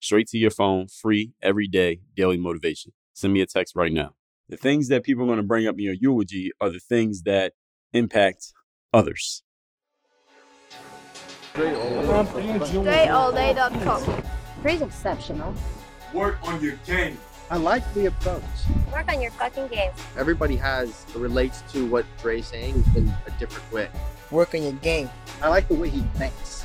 straight to your phone, free every day, daily motivation. Send me a text right now. The things that people are going to bring up in your eulogy are the things that impact others. DreAllDay.com. Pretty exceptional. Work on your game. I like the approach. Work on your fucking game. Everybody has relates to what Dre's saying in a different way. Work on your game. I like the way he thinks.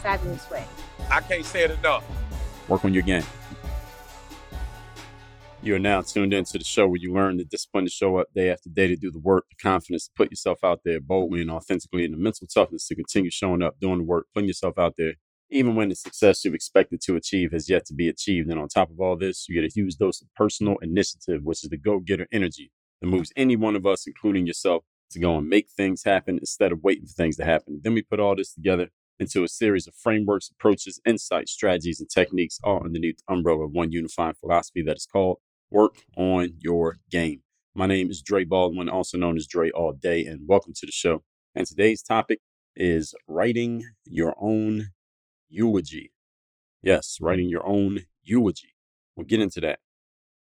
fabulous way. I can't say it enough. Work on your game. You are now tuned into the show where you learn the discipline to show up day after day to do the work, the confidence to put yourself out there boldly and authentically, and the mental toughness to continue showing up, doing the work, putting yourself out there, even when the success you expected to achieve has yet to be achieved. And on top of all this, you get a huge dose of personal initiative, which is the go getter energy that moves any one of us, including yourself, to go and make things happen instead of waiting for things to happen. Then we put all this together into a series of frameworks, approaches, insights, strategies, and techniques, all underneath the umbrella of one unifying philosophy that is called Work on Your Game. My name is Dre Baldwin, also known as Dre All Day, and welcome to the show. And today's topic is writing your own eulogy. Yes, writing your own eulogy. We'll get into that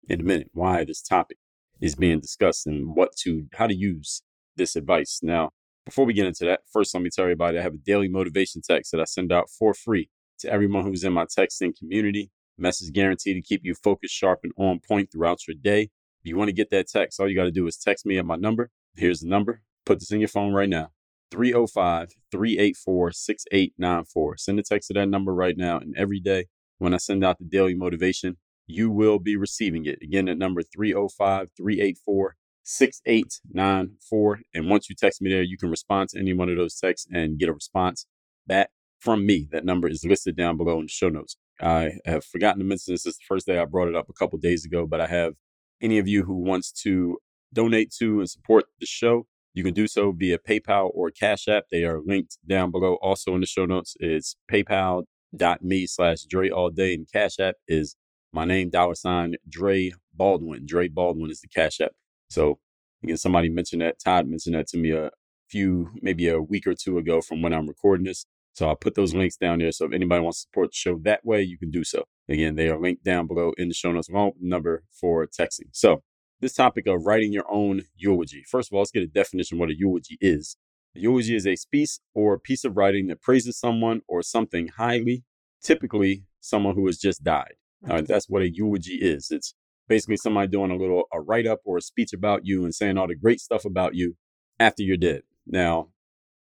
in a minute. Why this topic is being discussed and what to, how to use this advice. Now, before we get into that, first let me tell everybody I have a daily motivation text that I send out for free to everyone who's in my texting community. Message guaranteed to keep you focused, sharp, and on point throughout your day. If you want to get that text, all you got to do is text me at my number. Here's the number. Put this in your phone right now 305 384 6894. Send a text to that number right now. And every day when I send out the daily motivation, you will be receiving it. Again, that number 305 384 6894. And once you text me there, you can respond to any one of those texts and get a response back from me. That number is listed down below in the show notes. I have forgotten to mention this. This is the first day I brought it up a couple days ago, but I have any of you who wants to donate to and support the show, you can do so via PayPal or Cash App. They are linked down below. Also in the show notes, it's paypal.me slash Dre All Day. And Cash App is my name, dollar sign Dre Baldwin. Dre Baldwin is the Cash App. So again, somebody mentioned that. Todd mentioned that to me a few, maybe a week or two ago from when I'm recording this. So I'll put those links down there. So if anybody wants to support the show that way, you can do so. Again, they are linked down below in the show notes along with number for texting. So this topic of writing your own eulogy. First of all, let's get a definition of what a eulogy is. A eulogy is a piece or a piece of writing that praises someone or something highly, typically someone who has just died. All right, that's what a eulogy is. It's basically somebody doing a little a write up or a speech about you and saying all the great stuff about you after you're dead. Now,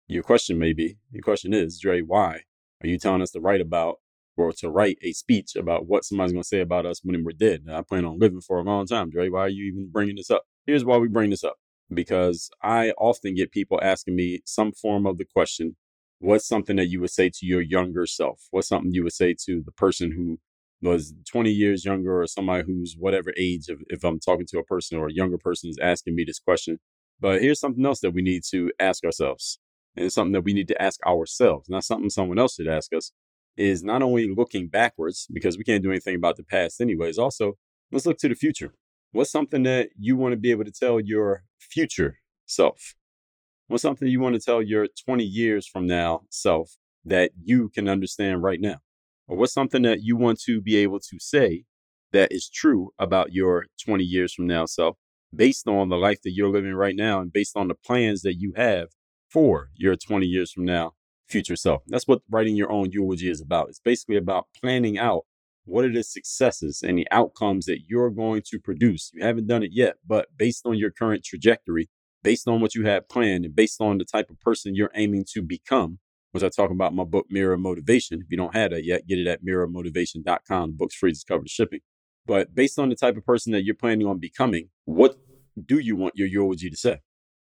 your question may be, your question is, Dre, why are you telling us to write about or to write a speech about what somebody's going to say about us when we're dead? I plan on living for a long time, Dre. Why are you even bringing this up? Here's why we bring this up because I often get people asking me some form of the question, what's something that you would say to your younger self? What's something you would say to the person who was 20 years younger or somebody who's whatever age, if, if I'm talking to a person or a younger person is asking me this question. But here's something else that we need to ask ourselves. And it's something that we need to ask ourselves, not something someone else should ask us, is not only looking backwards, because we can't do anything about the past anyways, also let's look to the future. What's something that you want to be able to tell your future self? What's something you want to tell your 20 years from now self that you can understand right now? Or what's something that you want to be able to say that is true about your 20 years from now self based on the life that you're living right now and based on the plans that you have for your 20 years from now future self. That's what writing your own eulogy is about. It's basically about planning out What are the successes and the outcomes that you're going to produce? You haven't done it yet, but based on your current trajectory, based on what you have planned, and based on the type of person you're aiming to become, which I talk about my book, Mirror Motivation. If you don't have that yet, get it at mirrormotivation.com. The book's free, just cover the shipping. But based on the type of person that you're planning on becoming, what do you want your eulogy to say?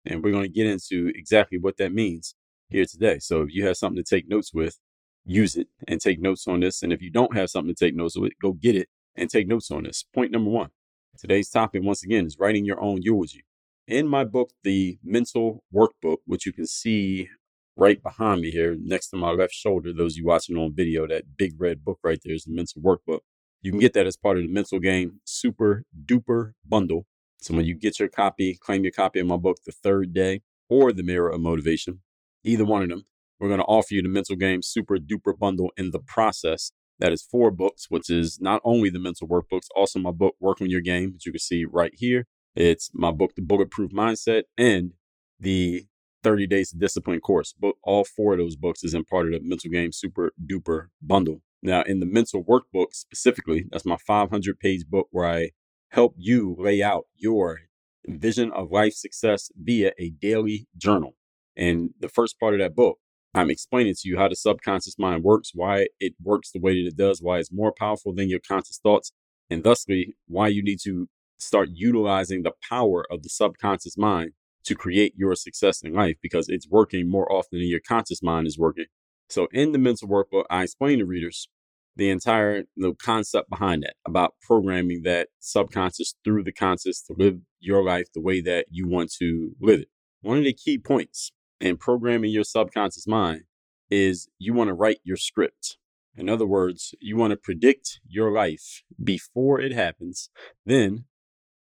And we're going to get into exactly what that means here today. So if you have something to take notes with, use it and take notes on this. And if you don't have something to take notes with, go get it and take notes on this. Point number one. Today's topic, once again, is writing your own eulogy. In my book, The Mental Workbook, which you can see right behind me here, next to my left shoulder, those of you watching on video, that big red book right there is the Mental Workbook. You can get that as part of the Mental Game Super Duper Bundle. So when you get your copy, claim your copy of my book, The Third Day or The Mirror of Motivation, either one of them, we're going to offer you the Mental Game Super Duper Bundle in the process. That is four books, which is not only the mental workbooks, also my book, Work on Your Game, which you can see right here. It's my book, The Bulletproof Mindset, and the 30 Days Discipline course. But all four of those books is in part of the Mental Game Super Duper Bundle. Now, in the mental workbook specifically, that's my 500 page book where I help you lay out your vision of life success via a daily journal. And the first part of that book, I'm explaining to you how the subconscious mind works, why it works the way that it does, why it's more powerful than your conscious thoughts, and thusly why you need to start utilizing the power of the subconscious mind to create your success in life because it's working more often than your conscious mind is working. So in the mental workbook, I explain to readers the entire the concept behind that about programming that subconscious through the conscious to live your life the way that you want to live it. One of the key points in programming your subconscious mind is you want to write your script. In other words, you want to predict your life before it happens, then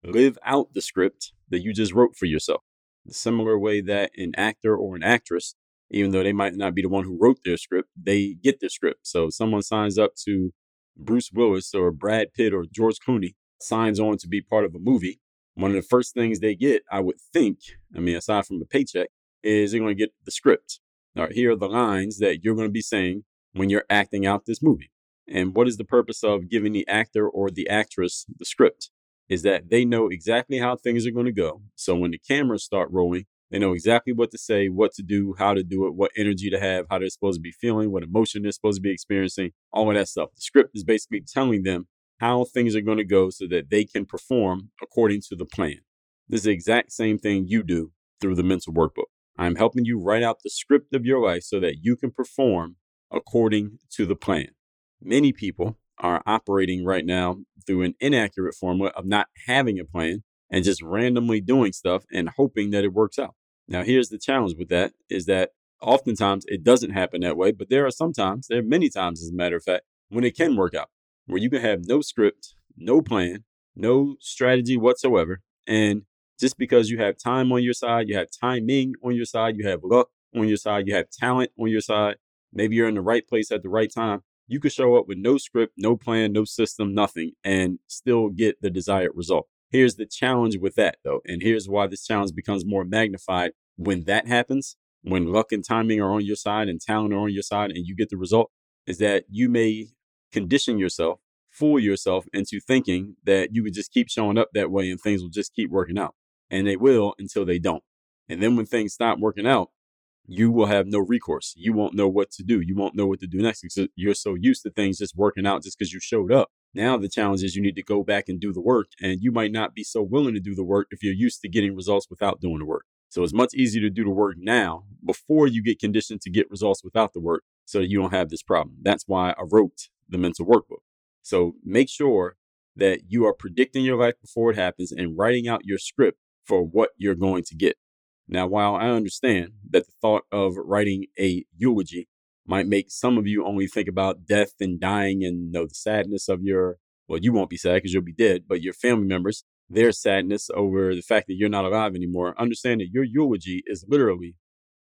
live out the script that you just wrote for yourself. The similar way that an actor or an actress even though they might not be the one who wrote their script, they get the script. So someone signs up to Bruce Willis or Brad Pitt or George Clooney, signs on to be part of a movie. One of the first things they get, I would think, I mean, aside from the paycheck, is they're going to get the script. All right, here are the lines that you're going to be saying when you're acting out this movie. And what is the purpose of giving the actor or the actress the script? Is that they know exactly how things are going to go. So when the cameras start rolling, they know exactly what to say, what to do, how to do it, what energy to have, how they're supposed to be feeling, what emotion they're supposed to be experiencing, all of that stuff. The script is basically telling them how things are going to go so that they can perform according to the plan. This is the exact same thing you do through the mental workbook. I'm helping you write out the script of your life so that you can perform according to the plan. Many people are operating right now through an inaccurate formula of not having a plan and just randomly doing stuff and hoping that it works out. Now, here's the challenge with that is that oftentimes it doesn't happen that way, but there are sometimes, there are many times, as a matter of fact, when it can work out, where you can have no script, no plan, no strategy whatsoever. And just because you have time on your side, you have timing on your side, you have luck on your side, you have talent on your side, maybe you're in the right place at the right time, you could show up with no script, no plan, no system, nothing, and still get the desired result. Here's the challenge with that, though. And here's why this challenge becomes more magnified when that happens, when luck and timing are on your side and talent are on your side and you get the result, is that you may condition yourself, fool yourself into thinking that you could just keep showing up that way and things will just keep working out. And they will until they don't. And then when things stop working out, you will have no recourse. You won't know what to do. You won't know what to do next because you're so used to things just working out just because you showed up now the challenge is you need to go back and do the work, and you might not be so willing to do the work if you're used to getting results without doing the work. So it's much easier to do the work now before you get conditioned to get results without the work so you don't have this problem. That's why I wrote the mental workbook. So make sure that you are predicting your life before it happens and writing out your script for what you're going to get. Now, while I understand that the thought of writing a eulogy might make some of you only think about death and dying and know the sadness of your well you won't be sad because you'll be dead but your family members their sadness over the fact that you're not alive anymore understand that your eulogy is literally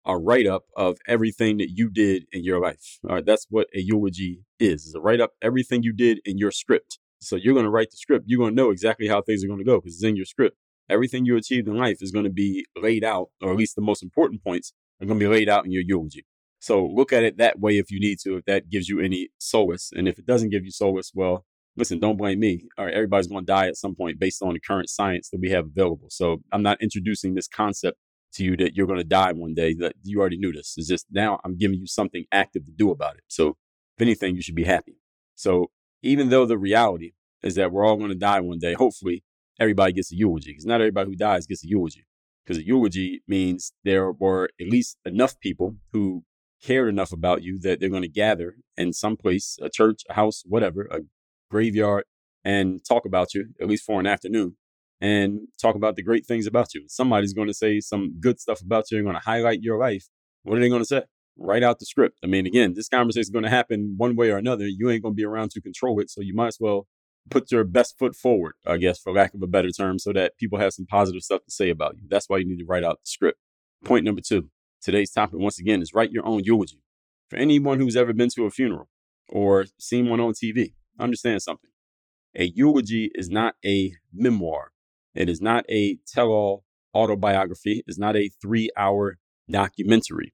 a write-up of everything that you did in your life. All right that's what a eulogy is is a write-up everything you did in your script. So you're going to write the script you're going to know exactly how things are going to go because it's in your script everything you achieved in life is going to be laid out or at least the most important points are going to be laid out in your eulogy so look at it that way if you need to, if that gives you any solace. And if it doesn't give you solace, well, listen, don't blame me. All right, everybody's going to die at some point based on the current science that we have available. So I'm not introducing this concept to you that you're going to die one day. That you already knew this. It's just now I'm giving you something active to do about it. So if anything, you should be happy. So even though the reality is that we're all going to die one day, hopefully everybody gets a eulogy because not everybody who dies gets a eulogy. Because a eulogy means there were at least enough people who cared enough about you that they're going to gather in some place, a church, a house, whatever, a graveyard, and talk about you, at least for an afternoon, and talk about the great things about you. Somebody's going to say some good stuff about you and going to highlight your life. What are they going to say? Write out the script. I mean, again, this conversation is going to happen one way or another. You ain't going to be around to control it. So you might as well put your best foot forward, I guess, for lack of a better term, so that people have some positive stuff to say about you. That's why you need to write out the script. Point number two today's topic, once again, is write your own eulogy. For anyone who's ever been to a funeral or seen one on TV, understand something. A eulogy is not a memoir, it is not a tell all autobiography, it's not a three hour documentary.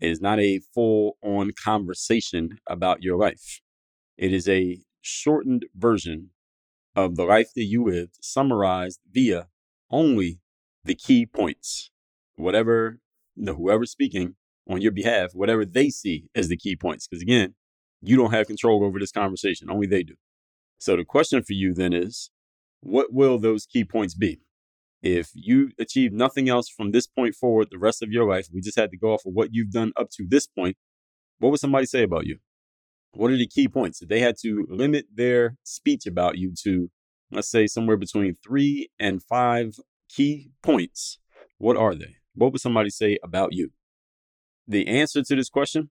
It is not a full on conversation about your life. It is a shortened version of the life that you lived, summarized via only the key points. Whatever the whoever's speaking on your behalf, whatever they see as the key points. Because again, you don't have control over this conversation, only they do. So the question for you then is what will those key points be? If you achieve nothing else from this point forward the rest of your life, we just had to go off of what you've done up to this point, what would somebody say about you? What are the key points? If they had to limit their speech about you to, let's say, somewhere between three and five key points, what are they? What would somebody say about you? The answer to this question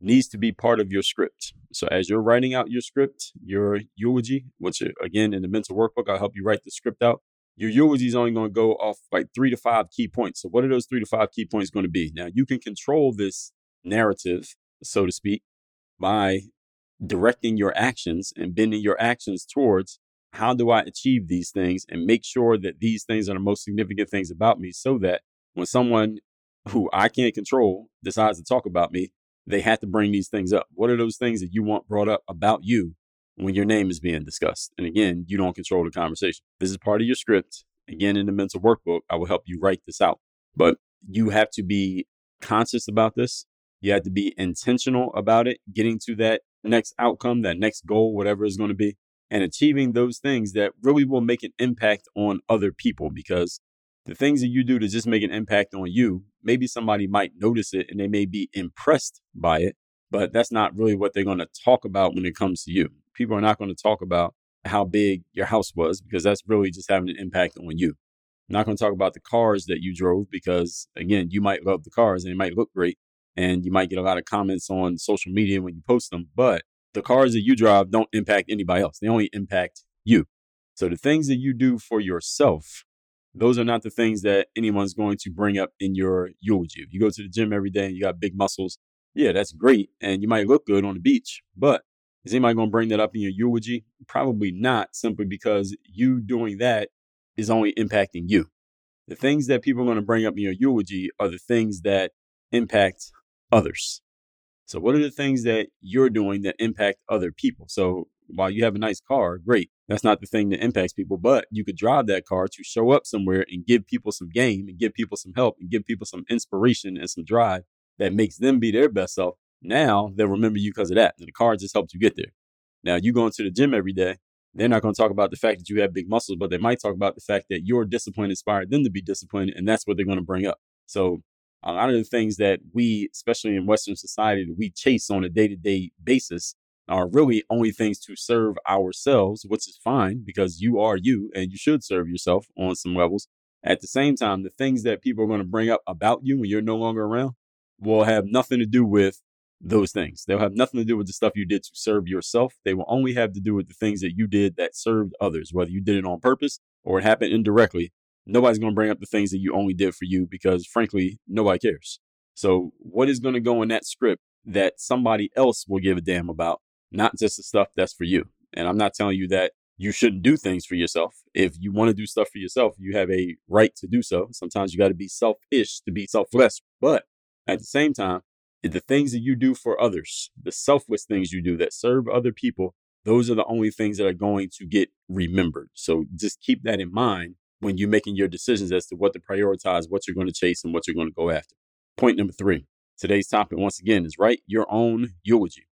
needs to be part of your script. So as you're writing out your script, your eulogy, which uh, again in the mental workbook, I'll help you write the script out. Your eulogy is only going to go off like three to five key points. So what are those three to five key points going to be? Now you can control this narrative, so to speak, by directing your actions and bending your actions towards how do I achieve these things and make sure that these things are the most significant things about me so that when someone who I can't control decides to talk about me, they have to bring these things up. What are those things that you want brought up about you when your name is being discussed? And again, you don't control the conversation. This is part of your script. Again, in the mental workbook, I will help you write this out. But you have to be conscious about this. You have to be intentional about it, getting to that next outcome, that next goal, whatever it's going to be, and achieving those things that really will make an impact on other people because the things that you do to just make an impact on you, maybe somebody might notice it and they may be impressed by it, but that's not really what they're going to talk about when it comes to you. People are not going to talk about how big your house was because that's really just having an impact on you. I'm not going to talk about the cars that you drove because, again, you might love the cars and they might look great and you might get a lot of comments on social media when you post them, but the cars that you drive don't impact anybody else. They only impact you. So the things that you do for yourself those are not the things that anyone's going to bring up in your eulogy. If you go to the gym every day and you got big muscles, yeah, that's great. And you might look good on the beach, but is anybody going to bring that up in your eulogy? Probably not, simply because you doing that is only impacting you. The things that people are going to bring up in your eulogy are the things that impact others. So, what are the things that you're doing that impact other people? So, while you have a nice car, great. That's not the thing that impacts people, but you could drive that car to show up somewhere and give people some game and give people some help and give people some inspiration and some drive that makes them be their best self. Now they'll remember you because of that. And the car just helped you get there. Now you going to the gym every day. They're not going to talk about the fact that you have big muscles, but they might talk about the fact that your discipline inspired them to be disciplined. And that's what they're going to bring up. So a lot of the things that we, especially in Western society, that we chase on a day to day basis are really only things to serve ourselves, which is fine because you are you and you should serve yourself on some levels. At the same time, the things that people are going to bring up about you when you're no longer around will have nothing to do with those things. They'll have nothing to do with the stuff you did to serve yourself. They will only have to do with the things that you did that served others, whether you did it on purpose or it happened indirectly. Nobody's going to bring up the things that you only did for you because, frankly, nobody cares. So, what is going to go in that script that somebody else will give a damn about not just the stuff that's for you. And I'm not telling you that you shouldn't do things for yourself. If you want to do stuff for yourself, you have a right to do so. Sometimes you got to be selfish to be selfless. But at the same time, the things that you do for others, the selfless things you do that serve other people, those are the only things that are going to get remembered. So just keep that in mind when you're making your decisions as to what to prioritize, what you're going to chase, and what you're going to go after. Point number three today's topic, once again, is write your own eulogy.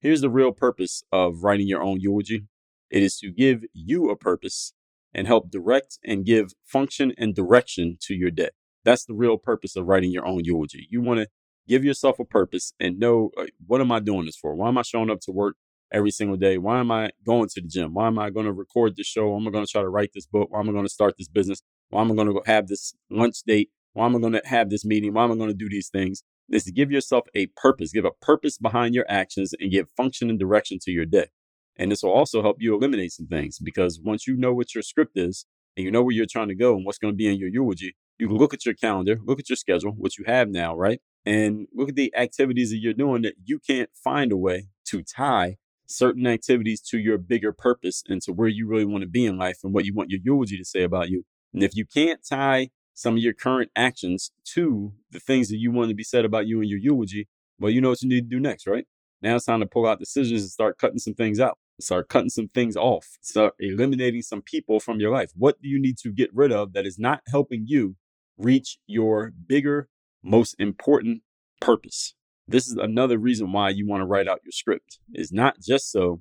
Here's the real purpose of writing your own eulogy it is to give you a purpose and help direct and give function and direction to your day. That's the real purpose of writing your own eulogy. You want to give yourself a purpose and know uh, what am I doing this for? Why am I showing up to work every single day? Why am I going to the gym? Why am I going to record this show? Why am I going to try to write this book? Why am I going to start this business? Why am I going to have this lunch date? Why am I going to have this meeting? Why am I going to do these things? Is to give yourself a purpose, give a purpose behind your actions and give function and direction to your day. And this will also help you eliminate some things because once you know what your script is and you know where you're trying to go and what's going to be in your eulogy, you can look at your calendar, look at your schedule, what you have now, right? And look at the activities that you're doing that you can't find a way to tie certain activities to your bigger purpose and to where you really want to be in life and what you want your eulogy to say about you. And if you can't tie some of your current actions to the things that you want to be said about you in your eulogy, well, you know what you need to do next, right? Now it's time to pull out decisions and start cutting some things out. Start cutting some things off. Start eliminating some people from your life. What do you need to get rid of that is not helping you reach your bigger, most important purpose? This is another reason why you want to write out your script. Is not just so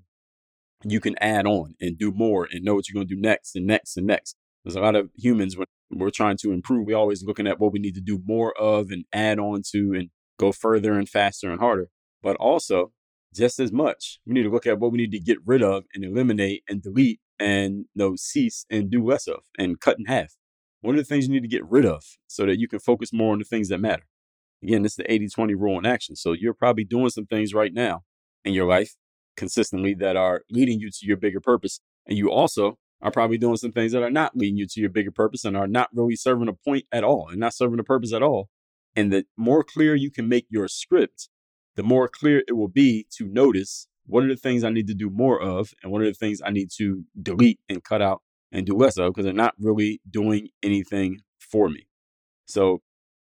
you can add on and do more and know what you're going to do next and next and next. There's a lot of humans when we're trying to improve, we're always looking at what we need to do more of and add on to and go further and faster and harder. But also, just as much, we need to look at what we need to get rid of and eliminate and delete and know, cease and do less of and cut in half. What are the things you need to get rid of so that you can focus more on the things that matter? Again, this is the 80 20 rule in action. So you're probably doing some things right now in your life consistently that are leading you to your bigger purpose. And you also are probably doing some things that are not leading you to your bigger purpose and are not really serving a point at all and not serving a purpose at all. And the more clear you can make your script, the more clear it will be to notice what are the things I need to do more of and what are the things I need to delete and cut out and do less of because they're not really doing anything for me. So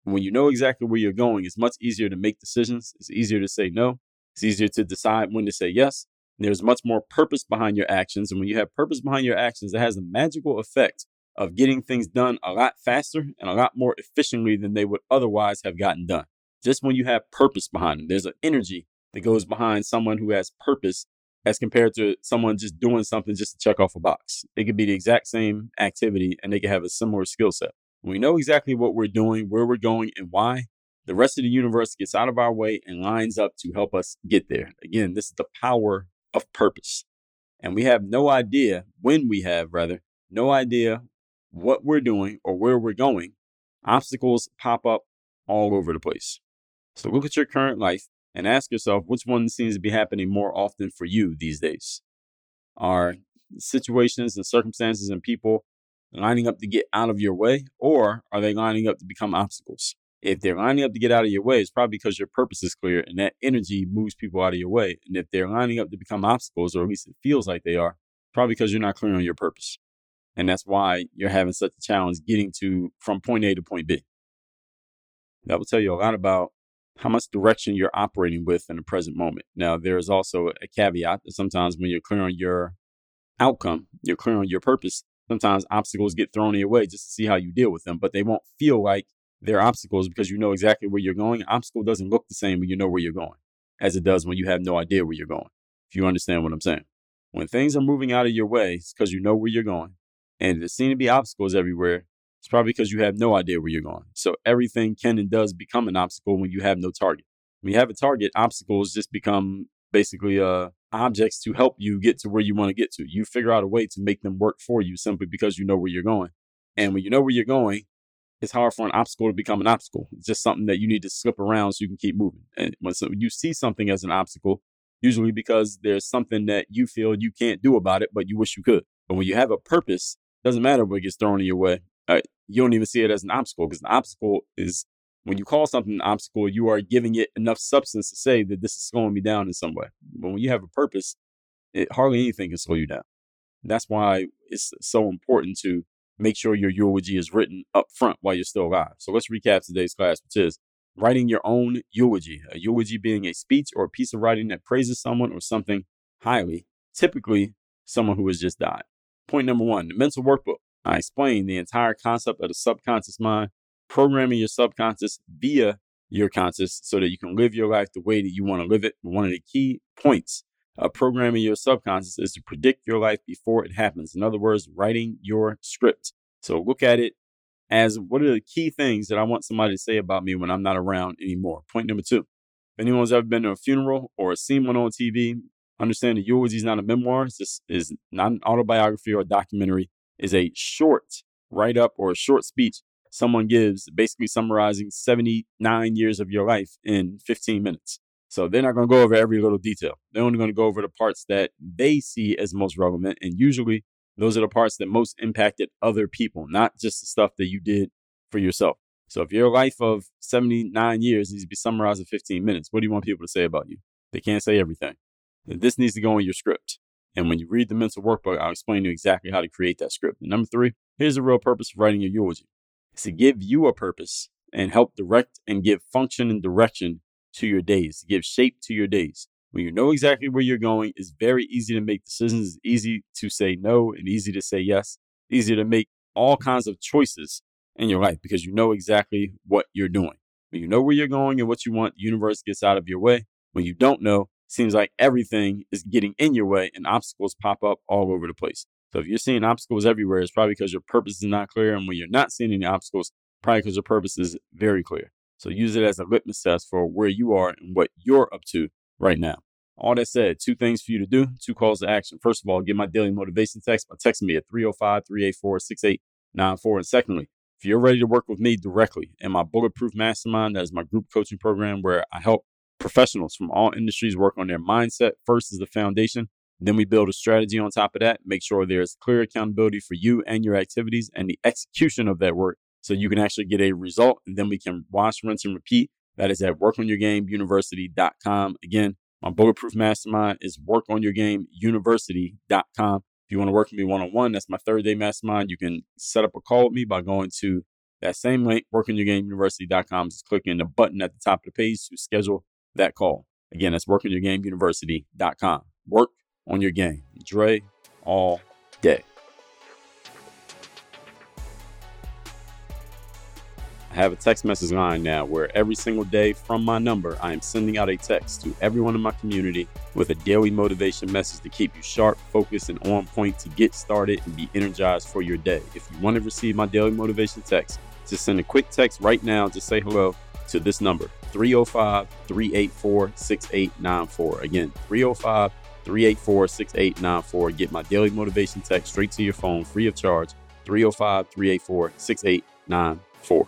when you know exactly where you're going, it's much easier to make decisions. It's easier to say no. It's easier to decide when to say yes. There's much more purpose behind your actions. And when you have purpose behind your actions, it has a magical effect of getting things done a lot faster and a lot more efficiently than they would otherwise have gotten done. Just when you have purpose behind them, there's an energy that goes behind someone who has purpose as compared to someone just doing something just to check off a box. It could be the exact same activity and they could have a similar skill set. When we know exactly what we're doing, where we're going, and why, the rest of the universe gets out of our way and lines up to help us get there. Again, this is the power of purpose. And we have no idea when we have, rather, no idea what we're doing or where we're going. Obstacles pop up all over the place. So look at your current life and ask yourself which one seems to be happening more often for you these days. Are situations and circumstances and people lining up to get out of your way, or are they lining up to become obstacles? If they're lining up to get out of your way, it's probably because your purpose is clear and that energy moves people out of your way. And if they're lining up to become obstacles, or at least it feels like they are, probably because you're not clear on your purpose. And that's why you're having such a challenge getting to from point A to point B. That will tell you a lot about how much direction you're operating with in the present moment. Now, there is also a caveat that sometimes when you're clear on your outcome, you're clear on your purpose, sometimes obstacles get thrown in your way just to see how you deal with them, but they won't feel like they're obstacles because you know exactly where you're going. Obstacle doesn't look the same when you know where you're going as it does when you have no idea where you're going. If you understand what I'm saying. When things are moving out of your way, it's because you know where you're going. And there seem to be obstacles everywhere. It's probably because you have no idea where you're going. So everything can and does become an obstacle when you have no target. When you have a target, obstacles just become basically uh, objects to help you get to where you want to get to. You figure out a way to make them work for you simply because you know where you're going. And when you know where you're going, it's hard for an obstacle to become an obstacle. It's just something that you need to slip around so you can keep moving. And when so you see something as an obstacle, usually because there's something that you feel you can't do about it, but you wish you could. But when you have a purpose, doesn't matter what gets thrown in your way. Uh, you don't even see it as an obstacle because an obstacle is when you call something an obstacle, you are giving it enough substance to say that this is slowing me down in some way. But when you have a purpose, it, hardly anything can slow you down. That's why it's so important to make sure your eulogy is written up front while you're still alive. So let's recap today's class, which is writing your own eulogy. A eulogy being a speech or a piece of writing that praises someone or something highly typically someone who has just died. Point number one the mental workbook. I explained the entire concept of the subconscious mind, programming your subconscious via your conscious so that you can live your life the way that you want to live it. One of the key points of programming your subconscious is to predict your life before it happens. In other words, writing your script. So look at it as what are the key things that I want somebody to say about me when I'm not around anymore. Point number two. If anyone's ever been to a funeral or seen one on TV, understand that eulogy is not a memoir. This is not an autobiography or a documentary. Is a short write up or a short speech someone gives, basically summarizing 79 years of your life in 15 minutes. So they're not going to go over every little detail. They're only going to go over the parts that they see as most relevant. And usually those are the parts that most impacted other people, not just the stuff that you did for yourself. So if your life of 79 years needs to be summarized in 15 minutes, what do you want people to say about you? They can't say everything. This needs to go in your script. And when you read the mental workbook, I'll explain to you exactly how to create that script. And number three, here's the real purpose of writing your eulogy. It's to give you a purpose and help direct and give function and direction to your days, to give shape to your days. When you know exactly where you're going, it's very easy to make decisions. It's easy to say no and easy to say yes. Easy to make all kinds of choices in your life because you know exactly what you're doing. When you know where you're going and what you want, the universe gets out of your way. When you don't know, seems like everything is getting in your way and obstacles pop up all over the place. So if you're seeing obstacles everywhere, it's probably because your purpose is not clear. And when you're not seeing any obstacles, probably because your purpose is very clear. So use it as a litmus test for where you are and what you're up to right now. All that said, two things for you to do, two calls to action. First of all, get my daily motivation text by texting me at 305 384 6894. And secondly, if you're ready to work with me directly in my Bulletproof Mastermind, that is my group coaching program where I help professionals from all industries work on their mindset first as the foundation. Then we build a strategy on top of that, make sure there's clear accountability for you and your activities and the execution of that work so you can actually get a result. And then we can wash, rinse, and repeat. That is at workonyourgameuniversity.com. Again, my bulletproof mastermind is workonyourgameuniversity.com. If you want to work with me one on one, that's my third day mastermind. You can set up a call with me by going to that same link, workonyourgameuniversity.com. Just clicking the button at the top of the page to schedule that call. Again, that's workonyourgameuniversity.com. Work on your game. Dre all day. I have a text message line now where every single day from my number, I am sending out a text to everyone in my community with a daily motivation message to keep you sharp, focused, and on point to get started and be energized for your day. If you want to receive my daily motivation text, just send a quick text right now to say hello to this number 305 384 6894. Again, 305 384 6894. Get my daily motivation text straight to your phone free of charge 305 384 6894.